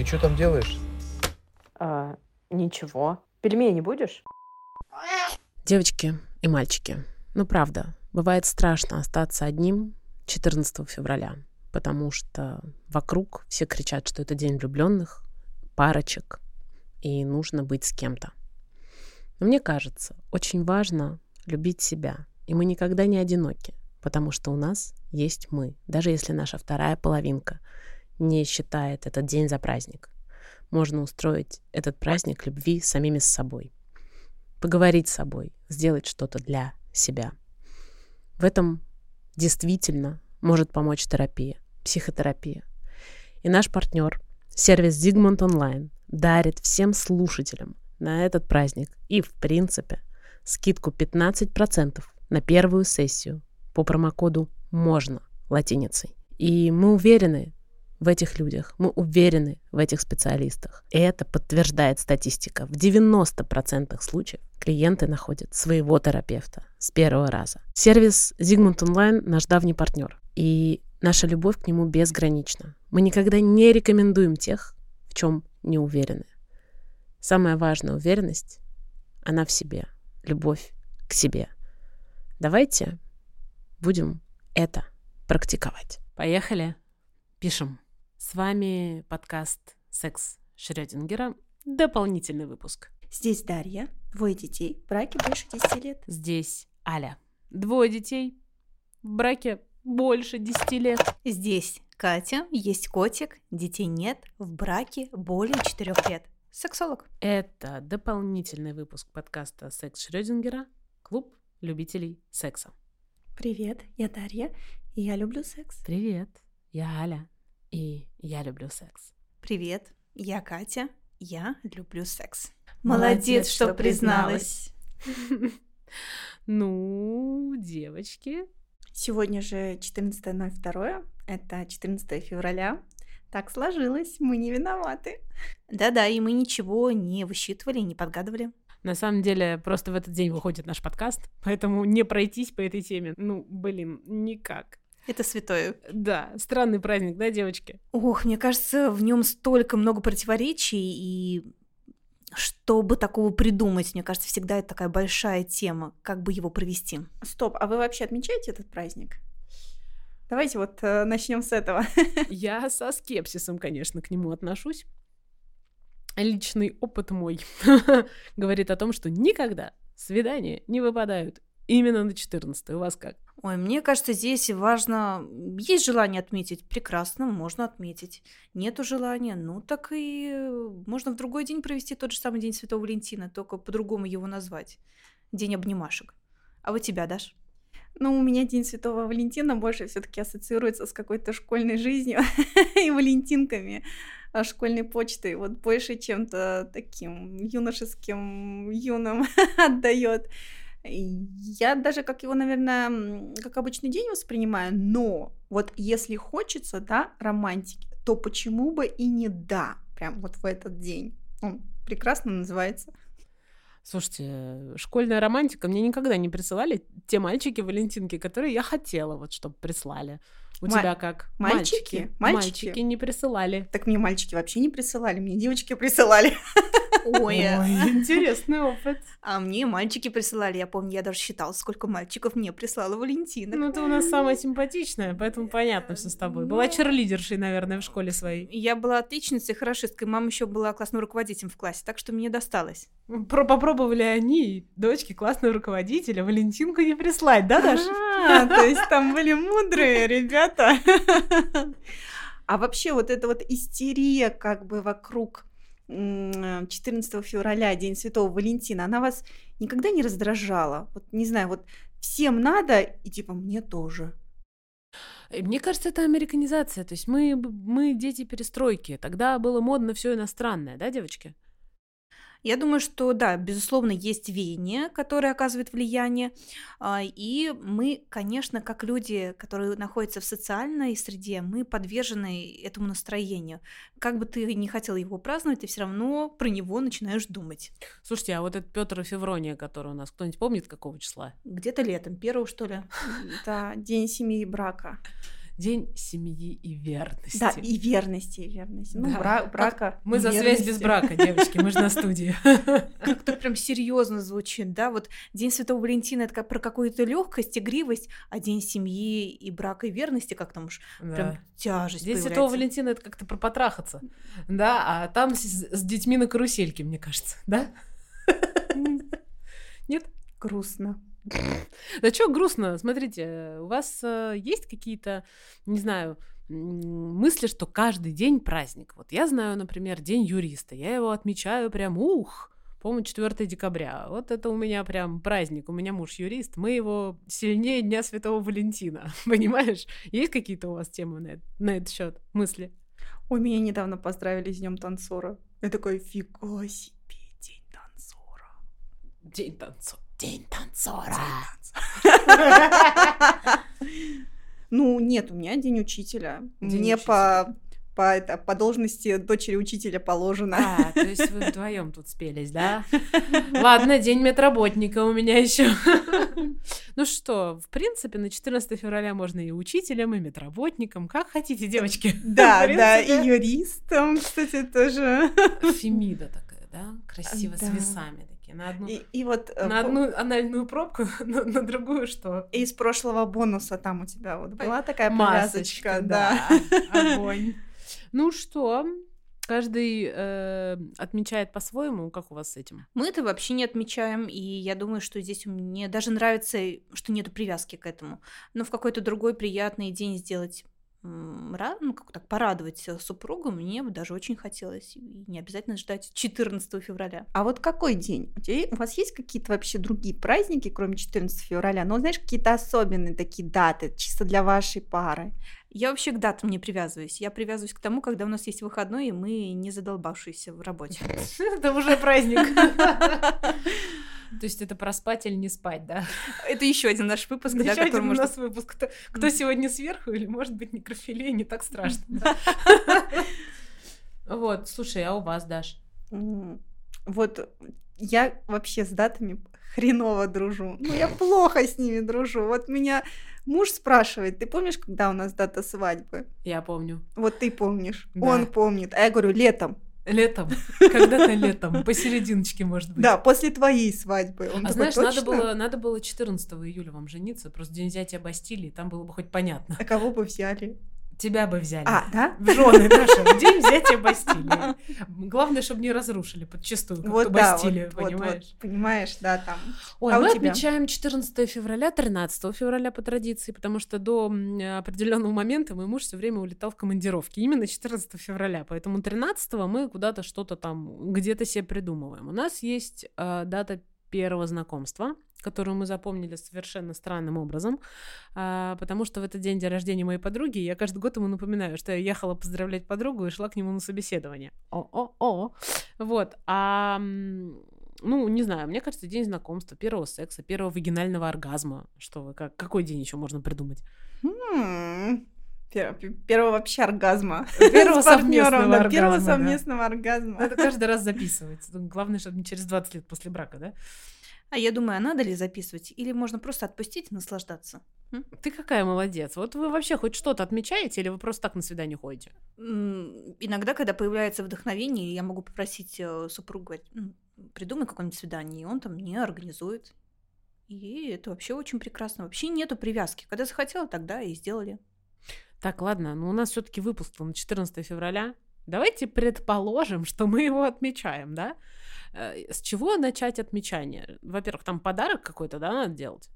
Ты что там делаешь? А, ничего. Пельмени будешь? Девочки и мальчики, ну правда, бывает страшно остаться одним 14 февраля, потому что вокруг все кричат, что это день влюбленных, парочек, и нужно быть с кем-то. Но мне кажется, очень важно любить себя, и мы никогда не одиноки, потому что у нас есть мы, даже если наша вторая половинка не считает этот день за праздник. Можно устроить этот праздник любви самими с собой. Поговорить с собой, сделать что-то для себя. В этом действительно может помочь терапия, психотерапия. И наш партнер, сервис Zigmund Online, дарит всем слушателям на этот праздник и, в принципе, скидку 15% на первую сессию по промокоду «можно» латиницей. И мы уверены в этих людях, мы уверены в этих специалистах. И это подтверждает статистика. В 90% случаев клиенты находят своего терапевта с первого раза. Сервис Zigmund Online наш давний партнер. И наша любовь к нему безгранична. Мы никогда не рекомендуем тех, в чем не уверены. Самая важная уверенность, она в себе, любовь к себе. Давайте будем это практиковать. Поехали, пишем. С вами подкаст «Секс Шрёдингера». Дополнительный выпуск. Здесь Дарья, двое детей, в браке больше 10 лет. Здесь Аля. Двое детей, в браке больше 10 лет. Здесь Катя, есть котик, детей нет, в браке более 4 лет. Сексолог. Это дополнительный выпуск подкаста «Секс Шрёдингера. Клуб любителей секса». Привет, я Дарья, и я люблю секс. Привет, я Аля, и я люблю секс. Привет, я Катя, я люблю секс. Молодец, что призналась. Ну, девочки, Сегодня же 14.02, это 14 февраля. Так сложилось, мы не виноваты. Да-да, и мы ничего не высчитывали, не подгадывали. На самом деле, просто в этот день выходит наш подкаст, поэтому не пройтись по этой теме, ну, блин, никак. Это святое. Да, странный праздник, да, девочки? Ох, мне кажется, в нем столько много противоречий, и чтобы такого придумать, мне кажется, всегда это такая большая тема, как бы его провести. Стоп, а вы вообще отмечаете этот праздник? Давайте вот э, начнем с этого. Я со скепсисом, конечно, к нему отношусь. Личный опыт мой говорит о том, что никогда свидания не выпадают именно на 14 У вас как? Ой, мне кажется, здесь важно... Есть желание отметить? Прекрасно, можно отметить. Нету желания? Ну, так и можно в другой день провести тот же самый День Святого Валентина, только по-другому его назвать. День обнимашек. А у тебя, Даш? Ну, у меня День Святого Валентина больше все-таки ассоциируется с какой-то школьной жизнью и валентинками а, школьной почтой. Вот больше чем-то таким юношеским, юным отдает. Я даже как его, наверное, как обычный день воспринимаю, но вот если хочется, да, романтики, то почему бы и не да, прям вот в этот день. Он прекрасно называется. Слушайте, школьная романтика мне никогда не присылали те мальчики Валентинки, которые я хотела, вот, чтобы прислали. У Ма- тебя как? Мальчики? мальчики? Мальчики не присылали. Так мне мальчики вообще не присылали, мне девочки присылали. Ой, интересный опыт. А мне мальчики присылали. Я помню, я даже считала, сколько мальчиков мне прислала Валентина. Ну, ты у нас самая симпатичная, поэтому понятно все с тобой. Была ну, черлидершей, наверное, в школе своей. Я была отличницей, хорошисткой. Мама еще была классным руководителем в классе, так что мне досталось. Про попробовали они, дочки классного руководителя, Валентинку не прислать, да, Даша? А, то есть там были мудрые ребята. А вообще вот эта вот истерия как бы вокруг 14 февраля, День Святого Валентина, она вас никогда не раздражала? Вот не знаю, вот всем надо, и типа мне тоже. Мне кажется, это американизация. То есть мы, мы дети перестройки. Тогда было модно все иностранное, да, девочки? Я думаю, что да, безусловно, есть веяние, которое оказывает влияние. А, и мы, конечно, как люди, которые находятся в социальной среде, мы подвержены этому настроению. Как бы ты не хотел его праздновать, ты все равно про него начинаешь думать. Слушайте, а вот этот Петр и Феврония, который у нас, кто-нибудь помнит, какого числа? Где-то летом, первого, что ли? Да, день семьи и брака. День семьи и верности. Да, и верности, и верности. Ну, Да. бра- брака. Мы за связь без верности. брака, девочки, мы же на студии. Как-то прям серьезно звучит, да? Вот День Святого Валентина это как про какую-то легкость, игривость, а День семьи и брака и верности, как там уж прям Да. тяжесть День Святого. Валентина это как-то про потрахаться, да, а там с, с детьми на карусельке, мне кажется, да? Нет? Грустно. Да что грустно? Смотрите, у вас э, есть какие-то, не знаю, мысли, что каждый день праздник? Вот я знаю, например, День юриста. Я его отмечаю прям, ух, по-моему, 4 декабря. Вот это у меня прям праздник. У меня муж юрист. Мы его сильнее Дня Святого Валентина. Понимаешь? Есть какие-то у вас темы на, это- на этот счет, мысли? Ой, меня недавно поздравили с Днем танцора. Я такой, фига себе, День танцора. День танцора. День танцора. Ну, нет, у меня день учителя. День Мне учителя. по, по, это, по должности дочери учителя положено. А, то есть вы вдвоем тут спелись, да? Ладно, день медработника у меня еще. Ну что, в принципе, на 14 февраля можно и учителем, и медработником, как хотите, девочки. Да, да, и юристом, кстати, тоже. Фемида такая, да? Красиво, с весами такие. На одну, И, и вот э, на по- одну анальную пробку, на, на другую что? из прошлого бонуса там у тебя вот была такая Масочка, повязочка, да. да. Огонь. Ну что, каждый э, отмечает по-своему, как у вас с этим? Мы это вообще не отмечаем, и я думаю, что здесь мне даже нравится, что нету привязки к этому. Но в какой-то другой приятный день сделать ну, как так, порадовать э, супругу, мне бы даже очень хотелось. И не обязательно ждать 14 февраля. А вот какой день? У, тебя, у вас есть какие-то вообще другие праздники, кроме 14 февраля? Ну, знаешь, какие-то особенные такие даты, чисто для вашей пары? Я вообще к датам не привязываюсь. Я привязываюсь к тому, когда у нас есть выходной, и мы не задолбавшиеся в работе. Это уже праздник. То есть это проспать или не спать, да? Это еще один наш выпуск, да, Еще который один у можно нас выпуск. Кто, кто сегодня сверху, или, может быть, некрофилия, не так страшно. Вот, слушай, а у вас, Даш? Вот я вообще с датами хреново дружу. Ну, я плохо с ними дружу. Вот меня муж спрашивает, ты помнишь, когда у нас дата свадьбы? Я помню. Вот ты помнишь, Да. он помнит. А я говорю, летом. Летом, когда-то летом, посерединочке, может быть. Да, после твоей свадьбы. Он А такой, знаешь, надо было, надо было 14 июля вам жениться, просто день взятия Бастилии, там было бы хоть понятно. А кого бы взяли? Тебя бы взяли. А, да? В жены, Даша, в день взятия Бастилии. Главное, чтобы не разрушили подчастую, как Вот ту да, Бастилию, вот, вот, понимаешь? вот, понимаешь, да, там. Ой, А мы отмечаем 14 февраля, 13 февраля по традиции, потому что до определенного момента мой муж все время улетал в командировки. Именно 14 февраля. Поэтому 13 мы куда-то что-то там где-то себе придумываем. У нас есть э, дата первого знакомства, которую мы запомнили совершенно странным образом, а, потому что в этот день день рождения моей подруги, я каждый год ему напоминаю, что я ехала поздравлять подругу и шла к нему на собеседование. О-о-о. Вот. А ну, не знаю, мне кажется, день знакомства, первого секса, первого вагинального оргазма. Что вы, как, какой день еще можно придумать? М, пер- пер- Первого вообще оргазма. Первого совместного да, Первого оргазма, да. совместного оргазма. Надо каждый раз записывать. Главное, чтобы не через 20 лет после брака, да? А я думаю, а надо ли записывать? Или можно просто отпустить и наслаждаться? Ты какая молодец. Вот вы вообще хоть что-то отмечаете или вы просто так на свидание ходите? Иногда, когда появляется вдохновение, я могу попросить э, супругу ну, придумай какое-нибудь свидание, и он там мне организует. И это вообще очень прекрасно. Вообще нету привязки. Когда захотела, тогда и сделали. Так, ладно, но у нас все-таки выпуск на 14 февраля. Давайте предположим, что мы его отмечаем, да? Э, С чего начать отмечание? Во-первых, там подарок какой-то, да, надо делать?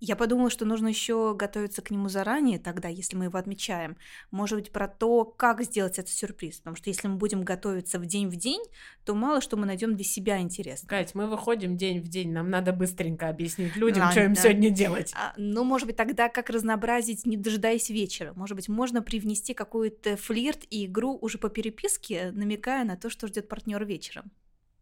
Я подумала, что нужно еще готовиться к нему заранее, тогда, если мы его отмечаем. Может быть, про то, как сделать этот сюрприз. Потому что если мы будем готовиться в день в день, то мало что мы найдем для себя интересно. Кать, мы выходим день в день, нам надо быстренько объяснить людям, Ладно. что им сегодня делать. А, ну, может быть, тогда как разнообразить, не дожидаясь вечера? Может быть, можно привнести какой-то флирт и игру уже по переписке, намекая на то, что ждет партнер вечером.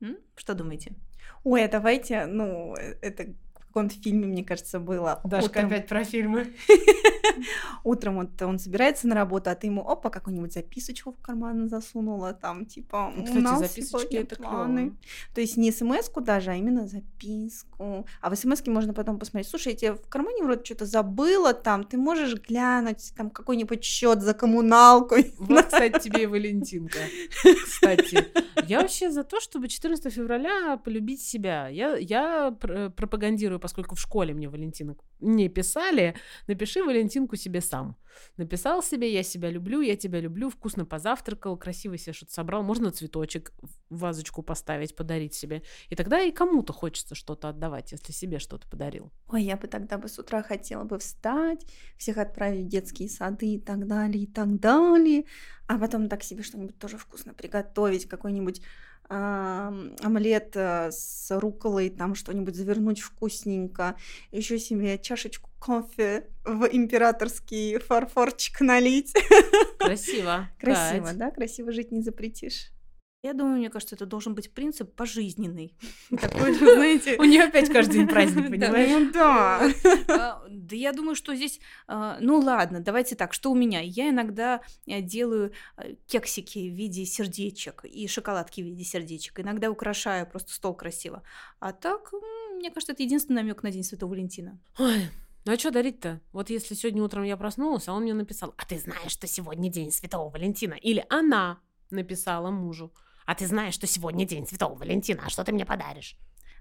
М? Что думаете? Ой, а давайте, ну, э, это каком-то фильме, мне кажется, было. Дашка Утром- опять про фильмы. Утром вот он собирается на работу, а ты ему, опа, какую-нибудь записочку в карман засунула, там, типа, Ну, у кстати, нас записочки это планы». клёво. То есть не смс-ку даже, а именно записку. А в смс можно потом посмотреть, слушай, я тебе в кармане вроде что-то забыла там, ты можешь глянуть там какой-нибудь счет за коммуналку. Вот, кстати, тебе и Валентинка. Кстати, я вообще за то, чтобы 14 февраля полюбить себя. Я, я пр- пропагандирую, поскольку в школе мне Валентинок не писали, напиши Валентинку себе сам. Написал себе, я себя люблю, я тебя люблю, вкусно позавтракал, красиво себе что-то собрал, можно цветочек в вазочку поставить, подарить себе. И тогда и кому-то хочется что-то отдавать, если себе что-то подарил. Ой, я бы тогда бы с утра хотела бы встать, всех отправить в детские сады и так далее, и так далее. А потом так себе что-нибудь тоже вкусно приготовить, какой-нибудь омлет э, с руколой, там что-нибудь завернуть вкусненько, еще себе чашечку кофе в императорский фарфорчик налить. Красиво. Красиво, да? Красиво жить не запретишь. Я думаю, мне кажется, это должен быть принцип пожизненный. Такой, знаете... У нее опять каждый день праздник, понимаешь? ну да. Да я думаю, что здесь... а, Ну ладно, давайте так, что у меня? Я иногда э, делаю э, кексики в виде сердечек и шоколадки в виде сердечек. Иногда украшаю просто стол красиво. А так, мне кажется, это единственный намек на День Святого Валентина. Ой, ну а что дарить-то? Вот если сегодня утром я проснулась, а он мне написал, а ты знаешь, что сегодня день Святого Валентина? Или она написала мужу, а ты знаешь, что сегодня день Святого Валентина, а что ты мне подаришь?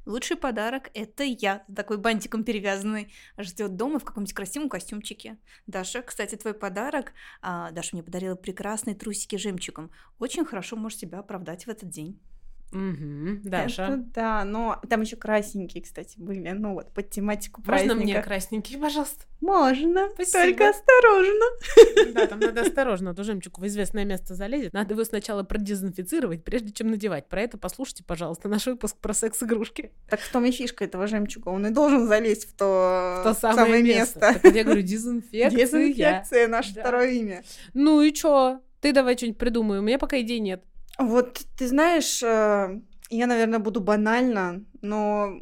Лучший подарок – это я, такой бантиком перевязанный, ждет дома в каком-нибудь красивом костюмчике. Даша, кстати, твой подарок. а, Даша мне подарила прекрасные трусики жемчугом. Очень хорошо можешь себя оправдать в этот день. Угу, Это Даша. да, но там еще красненькие, кстати, были. Ну вот, под тематику Можно праздника. мне красненький, пожалуйста? Можно, Спасибо. только осторожно. Да, там надо осторожно, а то жемчуг в известное место залезет. Надо его сначала продезинфицировать, прежде чем надевать. Про это послушайте, пожалуйста, наш выпуск про секс-игрушки. Так в том и фишка этого жемчуга. Он и должен залезть в то, В то самое, место. Так вот я говорю, дезинфекция. Дезинфекция наше Да. второе имя. Ну и чё? Ты давай что-нибудь придумай. У меня пока идей нет. Вот, ты знаешь, э, я, наверное, буду банально, но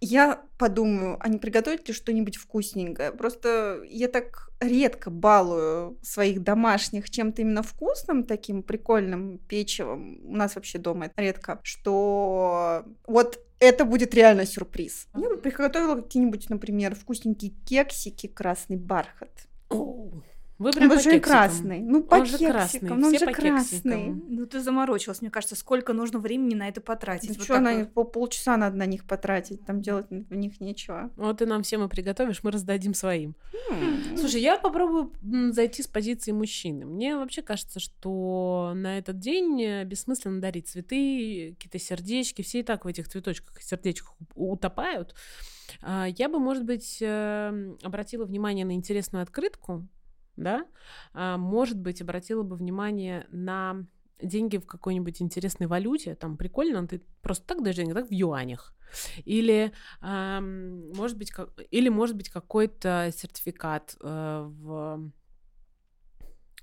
я подумаю, а не приготовить ли что-нибудь вкусненькое? Просто я так редко балую своих домашних чем-то именно вкусным, таким прикольным печевом. У нас вообще дома это редко, что вот это будет реально сюрприз. Я бы приготовила какие-нибудь, например, вкусненькие кексики, красный бархат. Вы прям Он по же кексикам. красный. Ну, по Он же красный, кексикам, ну, он все же по красный. кексикам. Ну ты заморочилась, мне кажется, сколько нужно времени на это потратить. Да Вот что, на вот. по полчаса надо на них потратить, там делать в них нечего. Вот ты нам всем и приготовишь, мы раздадим своим. М. Слушай, я попробую зайти с позиции мужчины. Мне вообще кажется, что на этот день э, бессмысленно дарить цветы, какие-то сердечки. Все и так в этих цветочках и сердечках утопают. А, Я бы, может быть, эм, обратила внимание на интересную открытку, да? А, Может быть, обратила бы внимание на деньги в какой-нибудь интересной валюте, там прикольно, ты просто так даешь деньги, так в юанях. Или, ам, может быть, как- или может быть какой-то сертификат э, в,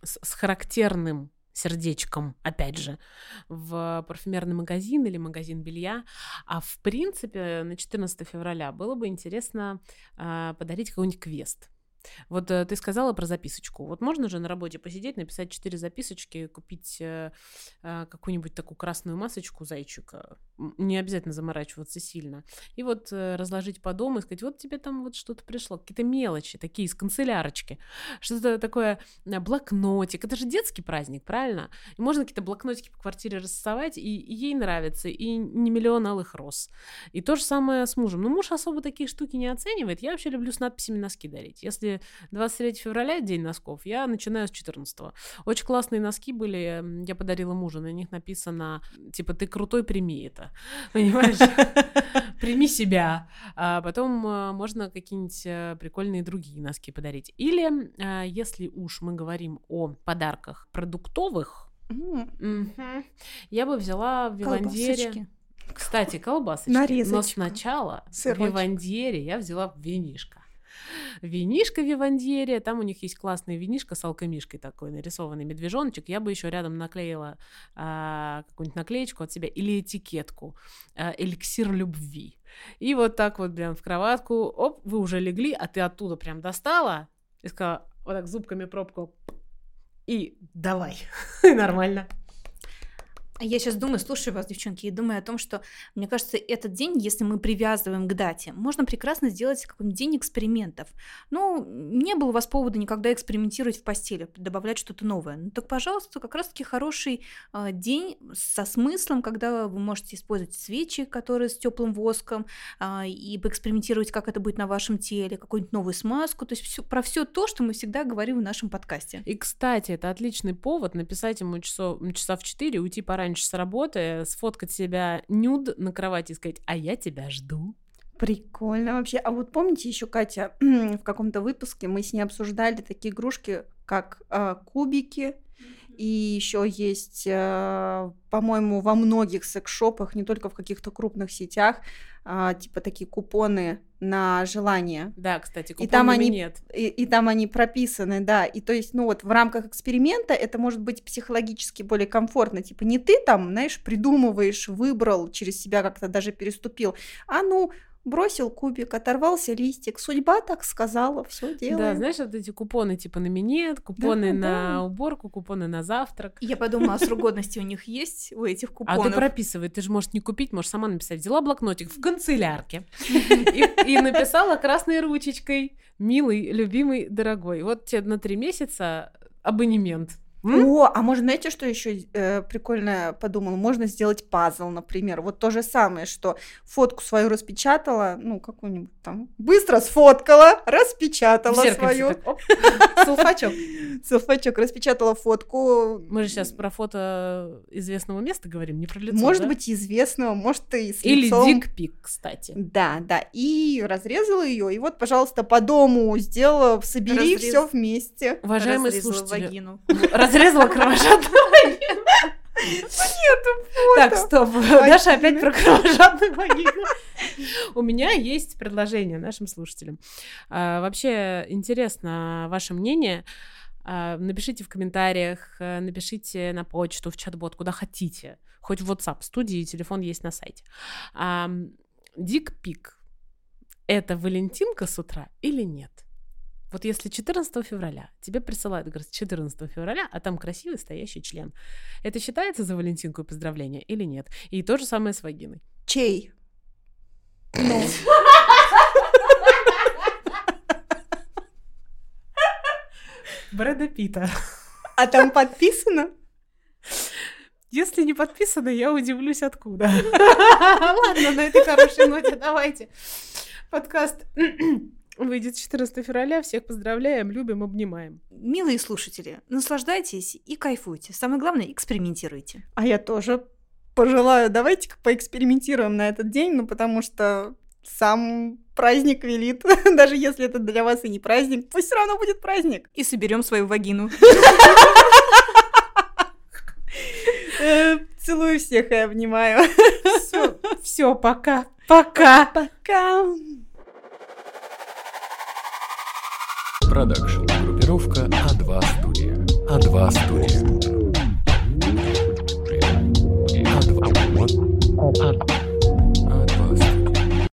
с, с характерным сердечком, опять же, в парфюмерный магазин или магазин белья. А в принципе, на 14 февраля было бы интересно а, подарить какой-нибудь квест. Вот э, ты сказала про записочку. Вот можно же на работе посидеть, написать четыре записочки, купить э, э, какую-нибудь такую красную масочку зайчика. Не обязательно заморачиваться сильно. И вот разложить по дому и сказать, вот тебе там вот что-то пришло. Какие-то мелочи такие из канцелярочки. Что-то такое, блокнотик. Это же детский праздник, правильно? И можно какие-то блокнотики по квартире рассовать, и, и ей нравится, и не миллион алых роз. И то же самое с мужем. Но муж особо такие штуки не оценивает. Я вообще люблю с надписями носки дарить. Если 23 февраля день носков, я начинаю с 14 Очень классные носки были, я подарила мужу, на них написано, типа, ты крутой, прими это. Понимаешь? Прими себя. А потом а, можно какие-нибудь а, прикольные другие носки подарить. Или, а, если уж мы говорим о подарках продуктовых, я бы взяла в. Колбасочки. Кстати, колбасочки. Но Нарезочка. сначала в Сырочек. Вивандере я взяла винишко. Винишко Вивандерия. Там у них есть классный винишко с алкомишкой такой, нарисованный медвежоночек. Я бы еще рядом наклеила а, какую-нибудь наклеечку от себя или этикетку. А, эликсир любви. И вот так вот прям в кроватку, оп, вы уже легли, а ты оттуда прям достала и сказала, вот так зубками пробку, и давай, нормально. А я сейчас думаю, слушаю вас, девчонки, и думаю о том, что, мне кажется, этот день, если мы привязываем к дате, можно прекрасно сделать какой-нибудь день экспериментов. Ну, не было у вас повода никогда экспериментировать в постели, добавлять что-то новое. Ну, так, пожалуйста, как раз-таки хороший э, день со смыслом, когда вы можете использовать свечи, которые с теплым воском, э, и поэкспериментировать, как это будет на вашем теле, какую-нибудь новую смазку, то есть всё, про все то, что мы всегда говорим в нашем подкасте. И, кстати, это отличный повод написать ему часов, часа в 4, уйти пораньше раньше с работы, сфоткать себя нюд на кровати и сказать, а я тебя жду. Прикольно вообще. А вот помните еще, Катя, в каком-то выпуске мы с ней обсуждали такие игрушки, как э, кубики, и еще есть, э, по-моему, во многих секс-шопах, не только в каких-то крупных сетях, э, типа такие купоны на желание. Да, кстати, и там они нет. И, и там они прописаны, да. И то есть, ну вот в рамках эксперимента это может быть психологически более комфортно. Типа не ты там, знаешь, придумываешь, выбрал через себя как-то даже переступил, а ну бросил кубик, оторвался листик, судьба так сказала, все делаем. Да, знаешь, вот эти купоны типа на минет, купоны да, на да. уборку, купоны на завтрак. Я подумала, а срок годности у них есть, у этих купонов? А ты прописывай, ты же можешь не купить, можешь сама написать. Взяла блокнотик в канцелярке и написала красной ручечкой «Милый, любимый, дорогой». Вот тебе на три месяца абонемент. М? О, а можно, знаете, что еще э, прикольно подумал? Можно сделать пазл, например. Вот то же самое, что фотку свою распечатала, ну, какую-нибудь там, быстро сфоткала, распечатала свою. Селфачок. Селфачок, распечатала фотку. Мы же сейчас про фото известного места говорим, не про лицо, Может да? быть, известного, может, и с Или лицом. дикпик, кстати. Да, да. И разрезала ее, и вот, пожалуйста, по дому сделала, собери Разрез- все вместе. Уважаемые Разрезала слушатели, вагину. разрезала кровожадную вагину. Нету Так, фото. стоп. Даша опять про кровожадную вагину. У меня есть предложение нашим слушателям. А, Вообще интересно ваше мнение. А, Напишите в комментариях, э, напишите на почту, в чат-бот, куда хотите. Хоть в WhatsApp студии, телефон есть на сайте. Дик-пик — это Валентинка с утра или нет? Вот если 14 февраля тебе присылают, говорят, 14 февраля, а там красивый стоящий член, это считается за Валентинку и поздравление или нет? И то же самое с вагиной. Чей? Ну, Брэда Питта. а там подписано? Если не подписано, я удивлюсь, откуда. Ладно, на этой хорошей ноте давайте. Подкаст выйдет 14 февраля. Всех поздравляем, любим, обнимаем. Милые слушатели, наслаждайтесь и кайфуйте. Самое главное, экспериментируйте. А я тоже пожелаю, давайте-ка поэкспериментируем на этот день, ну потому что сам праздник велит, даже если это для вас и не праздник, пусть все равно будет праздник. И соберем свою вагину. Э, Целую всех и обнимаю. Все, все, пока. Пока. Пока. Продакшн. Группировка А2 студия. А2 студия. А2. А2.